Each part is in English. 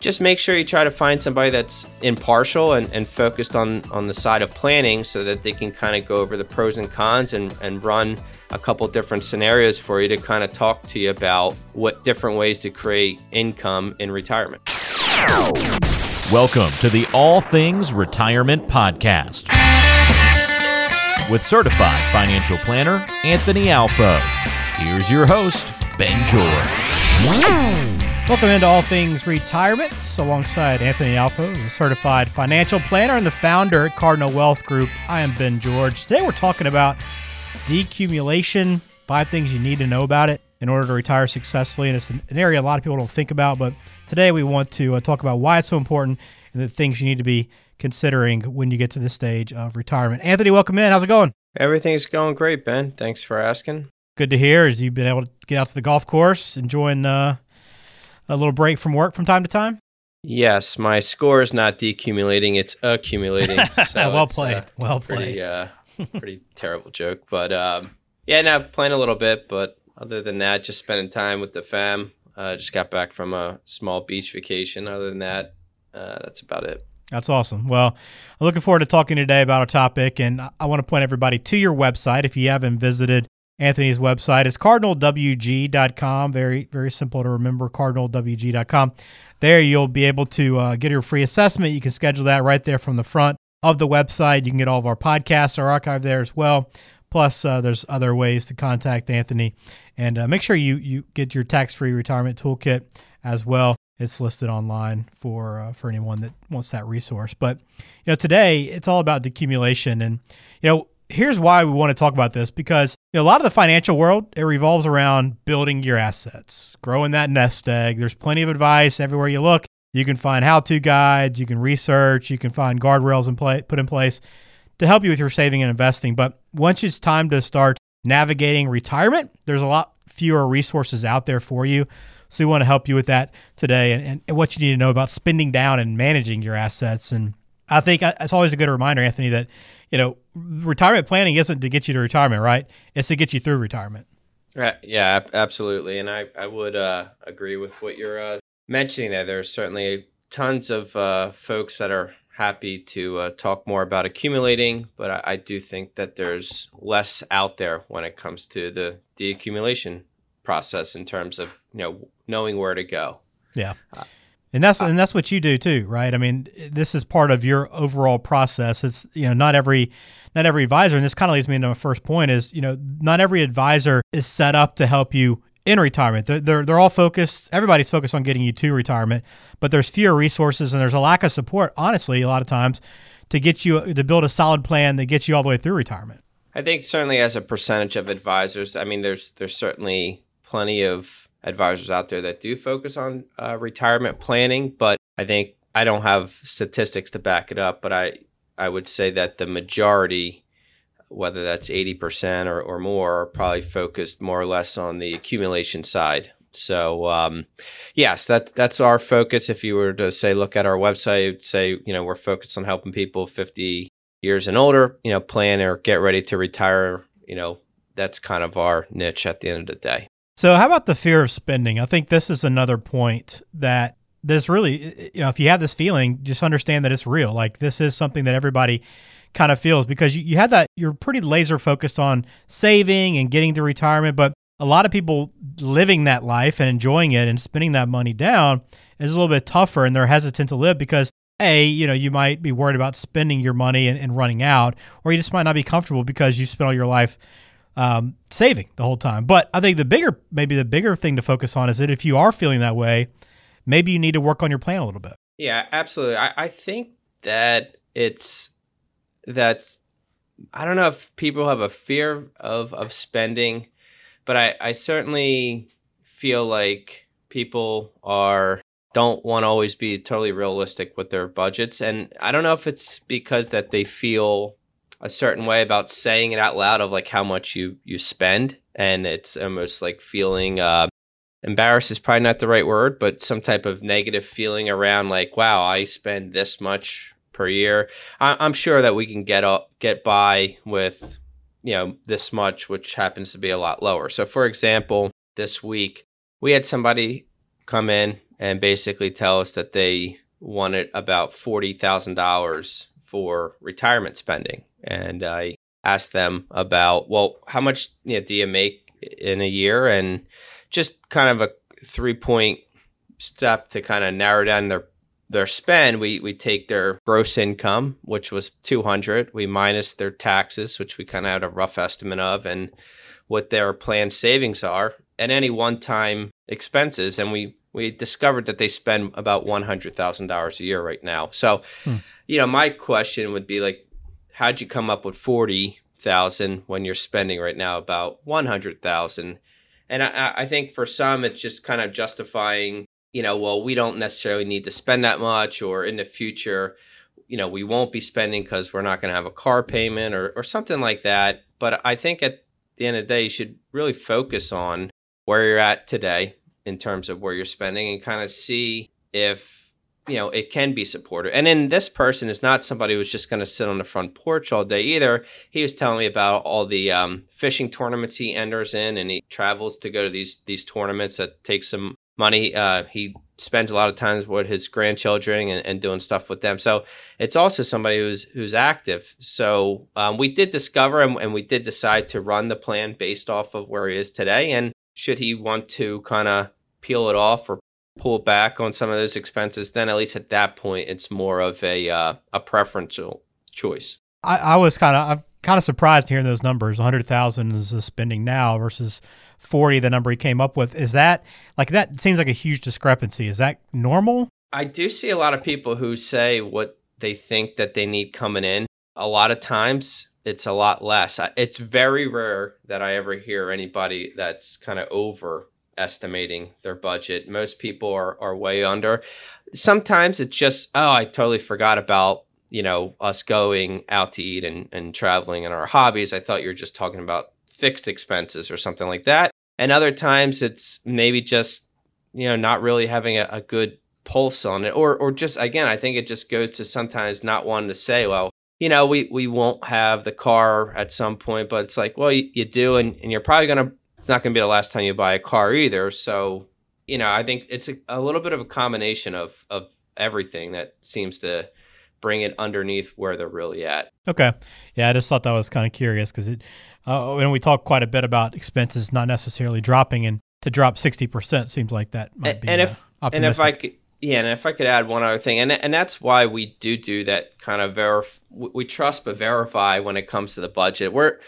just make sure you try to find somebody that's impartial and, and focused on, on the side of planning so that they can kind of go over the pros and cons and, and run a couple different scenarios for you to kind of talk to you about what different ways to create income in retirement. Welcome to the All Things Retirement Podcast with certified financial planner Anthony Alfo. Here's your host, Ben George. Welcome into All Things Retirement alongside Anthony Alfo, the certified financial planner and the founder at Cardinal Wealth Group. I am Ben George. Today we're talking about decumulation, five things you need to know about it in order to retire successfully. And it's an area a lot of people don't think about, but today we want to uh, talk about why it's so important and the things you need to be considering when you get to this stage of retirement. Anthony, welcome in. How's it going? Everything's going great, Ben. Thanks for asking. Good to hear. As you've been able to get out to the golf course, enjoying uh, a little break from work from time to time? Yes, my score is not decumulating; it's accumulating. So well played. Uh, well played. Pretty, uh, pretty terrible joke, but um, yeah, now playing a little bit. But other than that, just spending time with the fam. Uh, just got back from a small beach vacation. Other than that, uh, that's about it. That's awesome. Well, I'm looking forward to talking today about our topic, and I want to point everybody to your website if you haven't visited Anthony's website is cardinalwg.com. Very, very simple to remember, cardinalwg.com. There you'll be able to uh, get your free assessment. You can schedule that right there from the front of the website. You can get all of our podcasts are archived there as well. Plus, uh, there's other ways to contact Anthony. And uh, make sure you, you get your tax free retirement toolkit as well. It's listed online for uh, for anyone that wants that resource. But you know, today it's all about decumulation, and you know, here's why we want to talk about this because you know, a lot of the financial world it revolves around building your assets, growing that nest egg. There's plenty of advice everywhere you look. You can find how-to guides, you can research, you can find guardrails in play, put in place to help you with your saving and investing. But once it's time to start navigating retirement, there's a lot fewer resources out there for you. So we want to help you with that today and, and what you need to know about spending down and managing your assets. And I think uh, it's always a good reminder, Anthony, that you know, retirement planning isn't to get you to retirement, right? It's to get you through retirement. Right. Yeah, absolutely. And I, I would uh, agree with what you're uh, mentioning there. There's certainly tons of uh, folks that are happy to uh, talk more about accumulating, but I, I, do think that there's less out there when it comes to the deaccumulation process in terms of, you know, knowing where to go. Yeah. And that's and that's what you do too, right? I mean, this is part of your overall process. It's you know not every not every advisor, and this kind of leads me into my first point is you know not every advisor is set up to help you in retirement. They're, they're, they're all focused. Everybody's focused on getting you to retirement, but there's fewer resources and there's a lack of support. Honestly, a lot of times to get you to build a solid plan that gets you all the way through retirement. I think certainly as a percentage of advisors, I mean, there's there's certainly plenty of advisors out there that do focus on uh, retirement planning, but I think I don't have statistics to back it up, but I I would say that the majority, whether that's eighty percent or, or more, are probably focused more or less on the accumulation side. So um, yes, that that's our focus. If you were to say look at our website, say you know we're focused on helping people fifty years and older, you know, plan or get ready to retire. You know, that's kind of our niche at the end of the day. So, how about the fear of spending? I think this is another point that this really, you know, if you have this feeling, just understand that it's real. Like, this is something that everybody kind of feels because you, you had that, you're pretty laser focused on saving and getting to retirement. But a lot of people living that life and enjoying it and spending that money down is a little bit tougher and they're hesitant to live because a you know you might be worried about spending your money and, and running out or you just might not be comfortable because you spent all your life um, saving the whole time. But I think the bigger, maybe the bigger thing to focus on is that if you are feeling that way, maybe you need to work on your plan a little bit. Yeah, absolutely. I, I think that it's that's I don't know if people have a fear of of spending, but I, I certainly feel like people are don't want to always be totally realistic with their budgets and I don't know if it's because that they feel a certain way about saying it out loud of like how much you you spend. And it's almost like feeling uh embarrassed is probably not the right word but some type of negative feeling around like wow i spend this much per year. I- am sure that we can get up get by with you know this much which happens to be a lot lower. So for example this week we had somebody come in and basically tell us that they wanted about $40,000 for retirement spending. And I asked them about, well, how much you know, do you make in a year? And just kind of a three point step to kind of narrow down their their spend, we we take their gross income, which was 200, we minus their taxes, which we kind of had a rough estimate of, and what their planned savings are, and any one-time expenses, and we we discovered that they spend about $100,000 a year right now. So, hmm. you know, my question would be like, how'd you come up with 40,000 when you're spending right now about 100,000? And I, I think for some, it's just kind of justifying you know, well, we don't necessarily need to spend that much, or in the future, you know, we won't be spending because we're not going to have a car payment or, or something like that. But I think at the end of the day, you should really focus on where you're at today in terms of where you're spending and kind of see if you know it can be supported and then this person is not somebody who's just going to sit on the front porch all day either he was telling me about all the um, fishing tournaments he enters in and he travels to go to these these tournaments that take some money. Uh, he spends a lot of times with his grandchildren and, and, doing stuff with them. So it's also somebody who's who's active. So um, we did discover and, and, we did decide to run the plan based off of where he is today. And should he want to kind of peel it off or pull back on some of those expenses, then at least at that point it's more of a uh, a preferential choice. I, I was kind of I'm kind of surprised hearing those numbers. 100,000 is the spending now versus 40 the number he came up with. Is that like that seems like a huge discrepancy. Is that normal? I do see a lot of people who say what they think that they need coming in. A lot of times it's a lot less. It's very rare that i ever hear anybody that's kind of overestimating their budget most people are, are way under sometimes it's just oh i totally forgot about you know us going out to eat and, and traveling and our hobbies i thought you were just talking about fixed expenses or something like that. And other times it's maybe just, you know, not really having a, a good pulse on it. Or or just again, I think it just goes to sometimes not wanting to say, well, you know, we, we won't have the car at some point, but it's like, well, you, you do, and, and you're probably going to, it's not going to be the last time you buy a car either. So, you know, I think it's a, a little bit of a combination of, of everything that seems to bring it underneath where they're really at. Okay. Yeah, I just thought that was kind of curious because it, uh, and we talk quite a bit about expenses not necessarily dropping, and to drop 60% seems like that might and, be and if, uh, And if I could, yeah, and if I could add one other thing, and and that's why we do do that kind of verify. We trust but verify when it comes to the budget. We're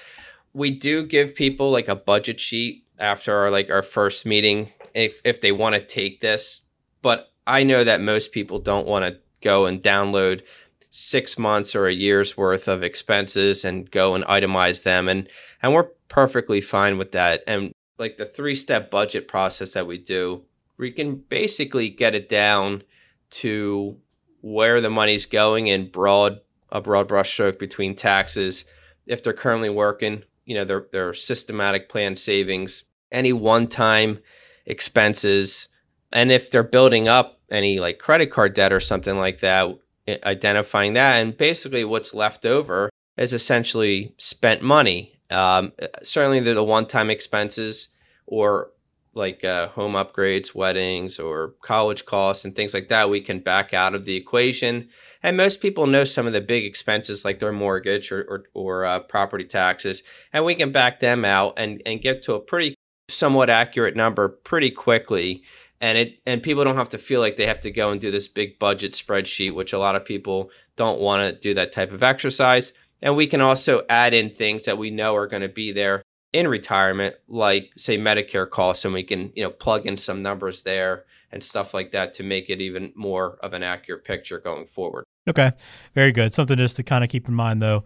we do give people like a budget sheet after our like our first meeting if if they want to take this. But I know that most people don't want to go and download six months or a year's worth of expenses and go and itemize them and and we're perfectly fine with that and like the three step budget process that we do we can basically get it down to where the money's going in broad a broad brushstroke between taxes if they're currently working you know their their systematic plan savings any one time expenses and if they're building up any like credit card debt or something like that identifying that. And basically, what's left over is essentially spent money. Um, certainly, the, the one time expenses or like uh, home upgrades, weddings, or college costs and things like that, we can back out of the equation. And most people know some of the big expenses like their mortgage or, or, or uh, property taxes, and we can back them out and, and get to a pretty somewhat accurate number pretty quickly. And it and people don't have to feel like they have to go and do this big budget spreadsheet which a lot of people don't want to do that type of exercise. And we can also add in things that we know are going to be there in retirement like say medicare costs and we can you know plug in some numbers there and stuff like that to make it even more of an accurate picture going forward okay very good something just to kind of keep in mind though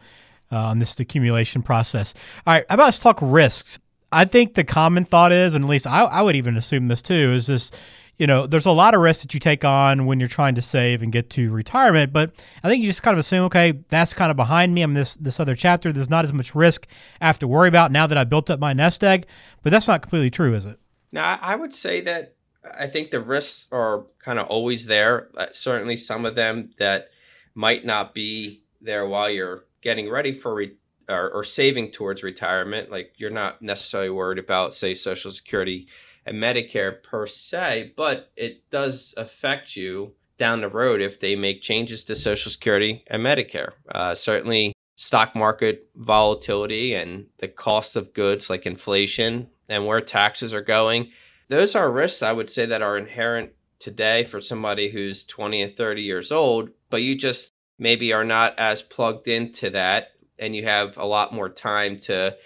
uh, on this accumulation process all right how about let's talk risks I think the common thought is, and at least I, I would even assume this too, is just you know, there's a lot of risks that you take on when you're trying to save and get to retirement. But I think you just kind of assume, okay, that's kind of behind me. I'm this this other chapter. There's not as much risk I have to worry about now that I built up my nest egg. But that's not completely true, is it? Now, I would say that I think the risks are kind of always there. Uh, certainly, some of them that might not be there while you're getting ready for re- or, or saving towards retirement. Like you're not necessarily worried about, say, Social Security and Medicare per se, but it does affect you down the road if they make changes to Social Security and Medicare. Uh, certainly, stock market volatility and the cost of goods like inflation and where taxes are going. Those are risks I would say that are inherent today for somebody who's 20 and 30 years old, but you just maybe are not as plugged into that and you have a lot more time to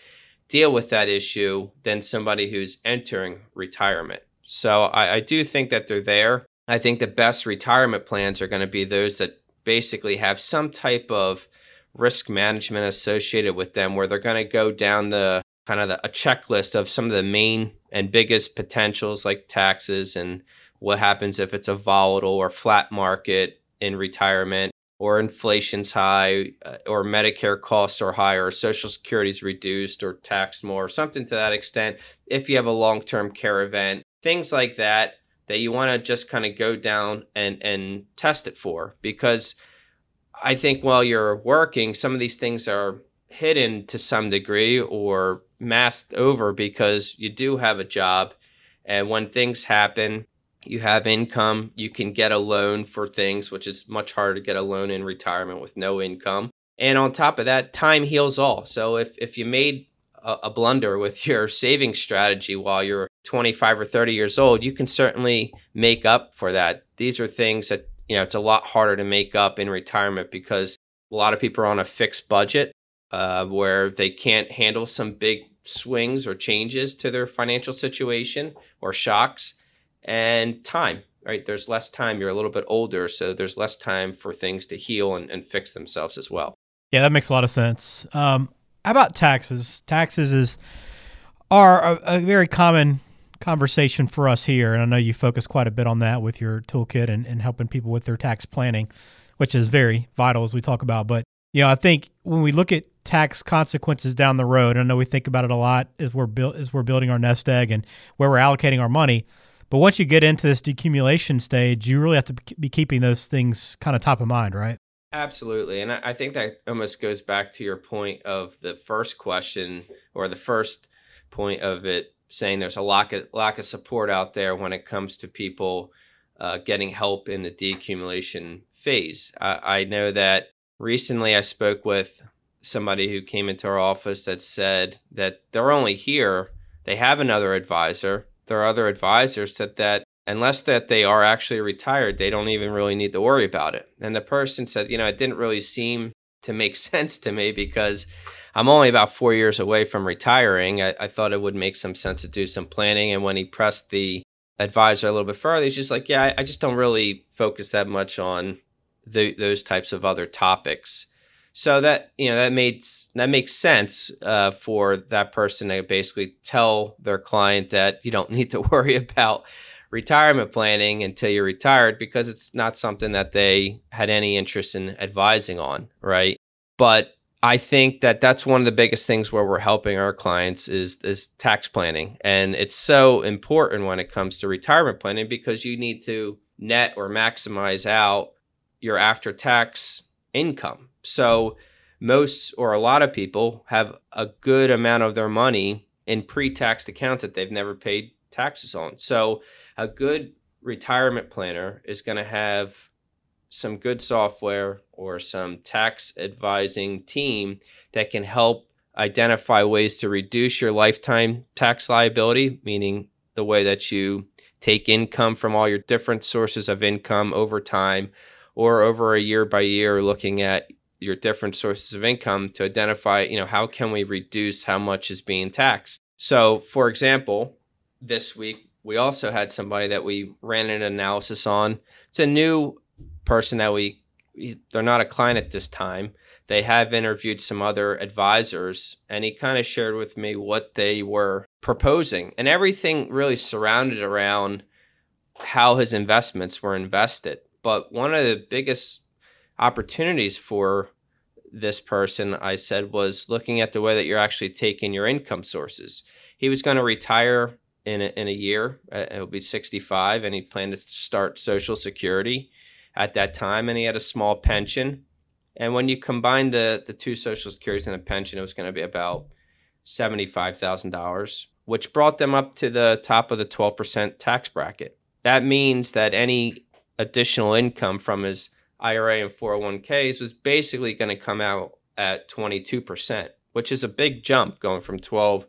deal with that issue than somebody who's entering retirement. So I, I do think that they're there. I think the best retirement plans are going to be those that basically have some type of risk management associated with them where they're going to go down the kind of the, a checklist of some of the main and biggest potentials like taxes and what happens if it's a volatile or flat market in retirement or inflation's high uh, or medicare costs are higher or social security's reduced or taxed more or something to that extent if you have a long-term care event things like that that you want to just kind of go down and and test it for. Because i think while you're working some of these things are hidden to some degree or masked over because you do have a job and when things happen you have income, you can get a loan for things, which is much harder to get a loan in retirement with no income. And on top of that, time heals all. So if, if you made a, a blunder with your saving strategy while you're 25 or 30 years old, you can certainly make up for that. These are things that, you know, it's a lot harder to make up in retirement because a lot of people are on a fixed budget uh, where they can't handle some big swings or changes to their financial situation or shocks and time right? There's less time you're a little bit older so there's less time for things to heal and, and fix themselves as well. Yeah that makes a lot of sense. Um, how about taxes? Taxes is are a, a, very common conversation for us here and i know you focus quite a bit on that with your toolkit and, and helping people with their tax planning which is very vital as we talk about but you know i think when we look at tax consequences down the road i know we think about it a lot as we're as we're building our nest egg and where we're allocating our money but once you get into this decumulation stage, you really have to be keeping those things kind of top of mind, right? Absolutely. And I think that almost goes back to your point of the first question or the first point of it saying there's a lack of, lack of support out there when it comes to people uh, getting help in the decumulation phase. I, I know that recently I spoke with somebody who came into our office that said that they're only here, they have another advisor, their other advisors said that unless that they are actually retired, they don't even really need to worry about it. And the person said, you know, it didn't really seem to make sense to me because I'm only about four years away from retiring. I, I thought it would make some sense to do some planning. And when he pressed the advisor a little bit further, he's just like, yeah, I, I just don't really focus that much on the, those types of other topics. So that you know that made that makes sense uh, for that person to basically tell their client that you don't need to worry about retirement planning until you're retired because it's not something that they had any interest in advising on, right? But I think that that's one of the biggest things where we're helping our clients is is tax planning, and it's so important when it comes to retirement planning because you need to net or maximize out your after tax income so most or a lot of people have a good amount of their money in pre-taxed accounts that they've never paid taxes on. So a good retirement planner is going to have some good software or some tax advising team that can help identify ways to reduce your lifetime tax liability, meaning the way that you take income from all your different sources of income over time or over a year by year looking at your different sources of income to identify, you know, how can we reduce how much is being taxed. So, for example, this week we also had somebody that we ran an analysis on. It's a new person that we they're not a client at this time. They have interviewed some other advisors and he kind of shared with me what they were proposing and everything really surrounded around how his investments were invested. But one of the biggest opportunities for this person, I said, was looking at the way that you're actually taking your income sources. He was going to retire in a, in a year. Uh, it'll be 65, and he planned to start Social Security at that time, and he had a small pension. And when you combine the the two Social Securities and a pension, it was going to be about seventy five thousand dollars. which brought them up to the top of the 12% tax bracket. That means that any additional income from his IRA and 401ks was basically going to come out at 22%, which is a big jump going from 12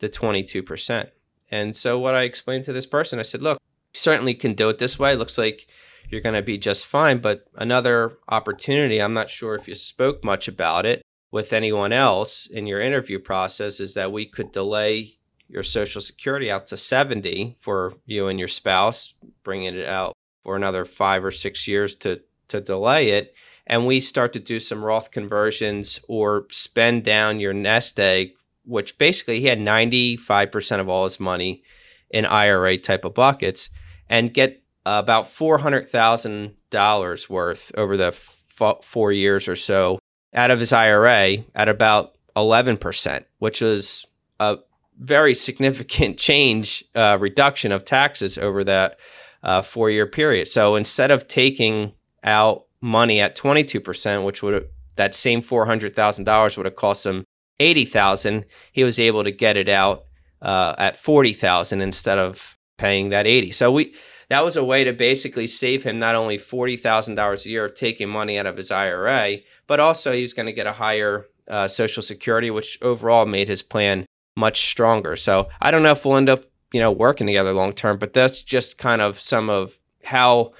to 22%. And so what I explained to this person, I said, look, certainly can do it this way. It looks like you're going to be just fine. But another opportunity, I'm not sure if you spoke much about it with anyone else in your interview process, is that we could delay your Social Security out to 70 for you and your spouse, bringing it out for another five or six years to to delay it and we start to do some Roth conversions or spend down your nest egg, which basically he had 95% of all his money in IRA type of buckets and get about $400,000 worth over the f- four years or so out of his IRA at about 11%, which was a very significant change, uh, reduction of taxes over that uh, four year period. So instead of taking out money at 22%, which would that same $400,000 would have cost him 80,000, he was able to get it out uh, at 40,000 instead of paying that 80. So we that was a way to basically save him not only $40,000 a year of taking money out of his IRA, but also he was going to get a higher uh, social security, which overall made his plan much stronger. So I don't know if we'll end up, you know, working together long term, but that's just kind of some of how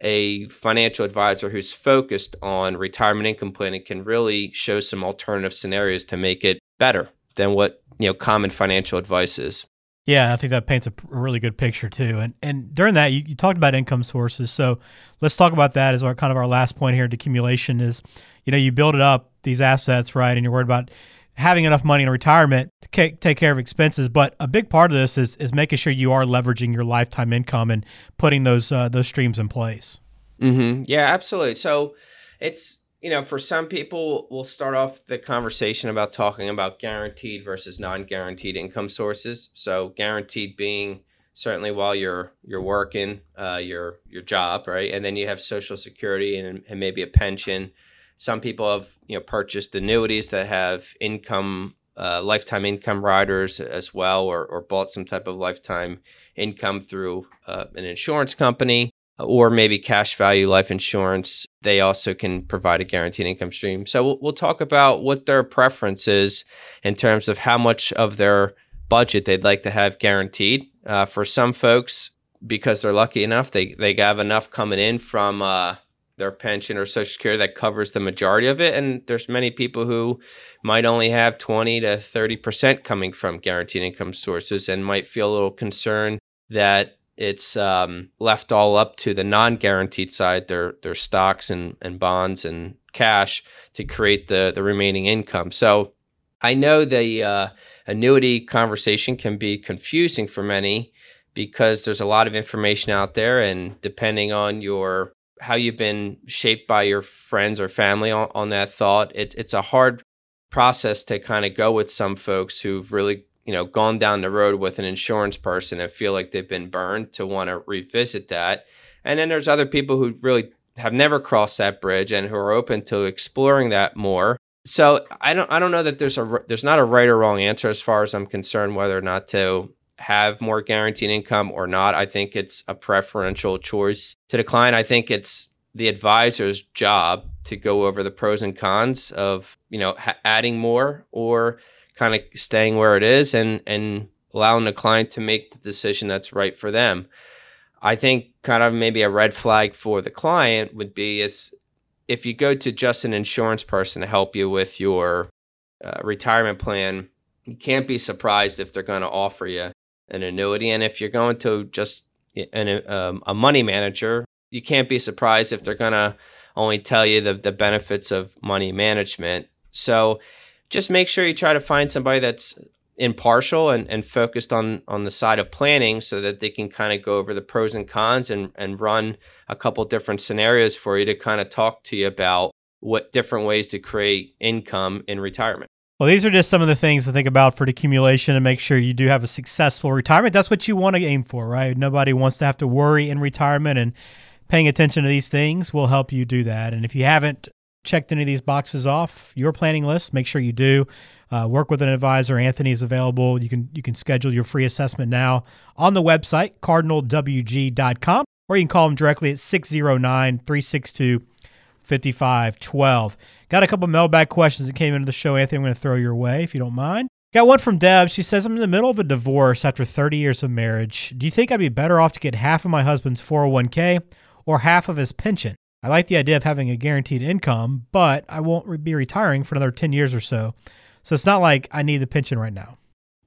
a financial advisor who's focused on retirement income planning can really show some alternative scenarios to make it better than what you know common financial advice is. Yeah, I think that paints a really good picture too. And and during that, you, you talked about income sources. So let's talk about that as our kind of our last point here. Decumulation is, you know, you build it up these assets, right, and you're worried about having enough money in retirement to take care of expenses. But a big part of this is is making sure you are leveraging your lifetime income and putting those uh, those streams in place. Mm-hmm. Yeah, absolutely. So it's you know for some people we'll start off the conversation about talking about guaranteed versus non-guaranteed income sources. So guaranteed being certainly while you're you're working uh, your your job, right, and then you have Social Security and, and maybe a pension some people have you know purchased annuities that have income uh, lifetime income riders as well, or, or bought some type of lifetime income through uh, an insurance company or maybe cash value life insurance. They also can provide a guaranteed income stream. So we'll, we'll talk about what their preference is in terms of how much of their budget they'd like to have guaranteed. Uh, for some folks, because they're lucky enough, they they have enough coming in from uh, their pension or social security that covers the majority of it. And there's many people who might only have 20 to 30% coming from guaranteed income sources and might feel a little concerned that it's um, left all up to the non-guaranteed side their their stocks and, and bonds and cash to create the the remaining income. So i know the uh, annuity conversation can be confusing for many because there's a lot of information out there and depending on your how you've been shaped by your friends or family on, on that thought. It, it's a hard process to kind of go with some folks who've really you know gone down the road with an insurance person and feel like they've been burned to want to revisit that and then there's other people who really have never crossed that bridge and who are open to exploring that more so i don't i don't know that there's a there's not a right or wrong answer as far as i'm concerned whether or not to have more guaranteed income or not. I think it's a preferential choice to the client. I think it's the advisor's job to go over the pros and cons of you know ha- adding more or kind of staying where it is and and allowing the client to make the decision that's right for them. I think kind of maybe a red flag for the client would be is if you go to just an insurance person to help you with your uh, retirement plan, you can't be surprised if they're going to offer you an annuity. And if you're going to just an, um, a money manager, you can't be surprised if they're going to only tell you the, the benefits of money management. So just make sure you try to find somebody that's impartial and, and focused on on the side of planning so that they can kind of go over the pros and cons and, and run a couple different scenarios for you to kind of talk to you about what different ways to create income in retirement. Well, these are just some of the things to think about for accumulation and make sure you do have a successful retirement. That's what you want to aim for, right? Nobody wants to have to worry in retirement, and paying attention to these things will help you do that. And if you haven't checked any of these boxes off your planning list, make sure you do. uh, work with an advisor. Anthony is available. You can you can schedule your free assessment now on the website cardinalwg.com, or you can call him directly at 609 362 5512. Got a couple mailbag questions that came into the show, Anthony. I'm going to throw your way if you don't mind. Got one from Deb. She says, I'm in the middle of a divorce after 30 years of marriage. Do you think I'd be better off to get half of my husband's 401k or half of his pension? I like the idea of having a guaranteed income, but I won't be retiring for another 10 years or so. So it's not like I need the pension right now.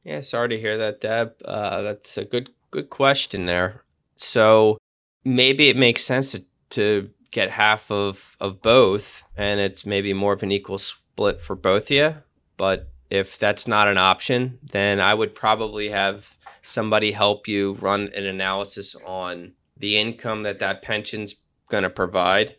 Yeah, sorry to hear that, Deb. Uh, that's a good good question there. So maybe it makes sense to, to get half of of both, and it's maybe more of an equal split for both of you. But if that's not an option, then I would probably have somebody help you run an analysis on the income that that pension's going to provide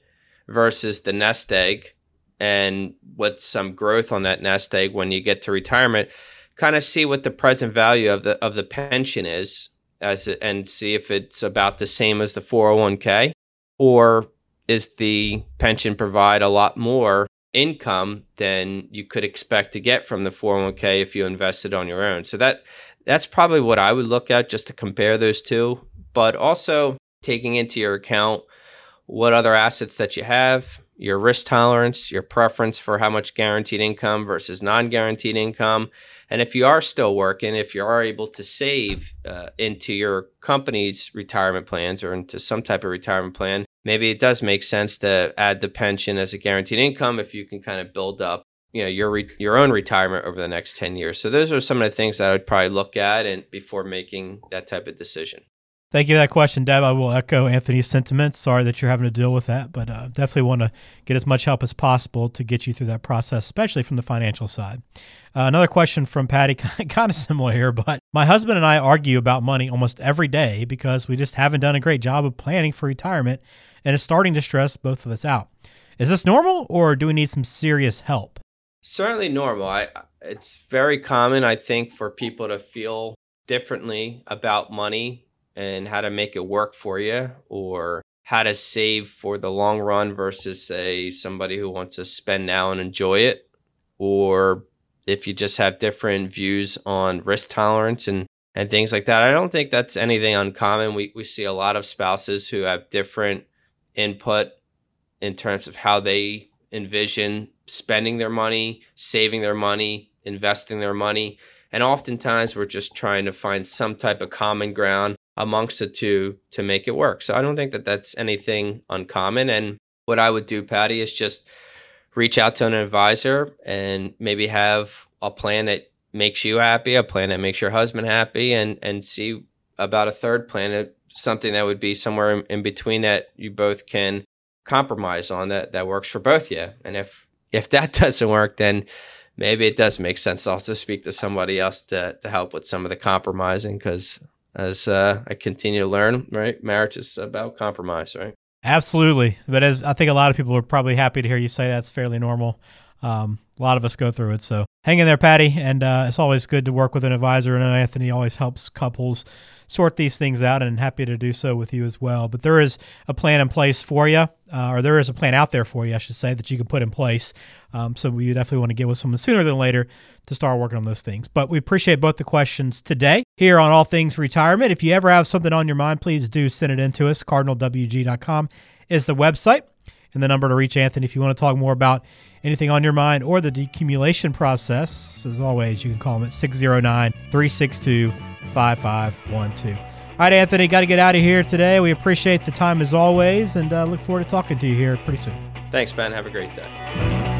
versus the nest egg and with some growth on that nest egg when you get to retirement kind of see what the present value of the of the pension is as and see if it's about the same as the 401k or is the pension provide a lot more income than you could expect to get from the 401k if you invested on your own. So that that's probably what I would look at just to compare those two, but also taking into your account what other assets that you have, your risk tolerance, your preference for how much guaranteed income versus non-guaranteed income, and if you are still working, if you are able to save uh, into your company's retirement plans or into some type of retirement plan, maybe it does make sense to add the pension as a guaranteed income if you can kind of build up you know your re- your own retirement over the next 10 years so those are some of the things that i would probably look at and before making that type of decision Thank you for that question, Deb. I will echo Anthony's sentiments. Sorry that you're having to deal with that, but uh, definitely want to get as much help as possible to get you through that process, especially from the financial side. Uh, another question from Patty, kind of similar here, but my husband and I argue about money almost every day because we just haven't done a great job of planning for retirement, and it's starting to stress both of us out. Is this normal, or do we need some serious help? Certainly normal. I, it's very common, I think, for people to feel differently about money and how to make it work for you or how to save for the long run versus say somebody who wants to spend now and enjoy it or if you just have different views on risk tolerance and and things like that. I don't think that's anything uncommon. We we see a lot of spouses who have different input in terms of how they envision spending their money, saving their money, investing their money. And oftentimes we're just trying to find some type of common ground amongst the two to make it work. So I don't think that that's anything uncommon. And what I would do, Patty, is just reach out to an advisor and maybe have a plan that makes you happy, a plan that makes your husband happy, and and see about a third plan, something that would be somewhere in, in between that you both can compromise on that that works for both you. And if if that doesn't work, then maybe it does make sense to also speak to somebody else to to help with some of the compromising because as uh, I continue to learn, right? Marriage is about compromise, right? Absolutely. But as I think a lot of people are probably happy to hear you say that's fairly normal. Um, a lot of us go through it. So hang in there, Patty. And uh, it's always good to work with an advisor. And Anthony always helps couples sort these things out and happy to do so with you as well. But there is a plan in place for you, uh, or there is a plan out there for you, I should say, that you can put in place. Um, so we definitely want to get with someone sooner than later to start working on those things. But we appreciate both the questions today here on All Things Retirement. If you ever have something on your mind, please do send it in to us. CardinalWG.com is the website and the number to reach Anthony if you want to talk more about anything on your mind or the decumulation process. As always, you can call him at 609 362 5512. All right, Anthony, got to get out of here today. We appreciate the time as always and uh, look forward to talking to you here pretty soon. Thanks, Ben. Have a great day.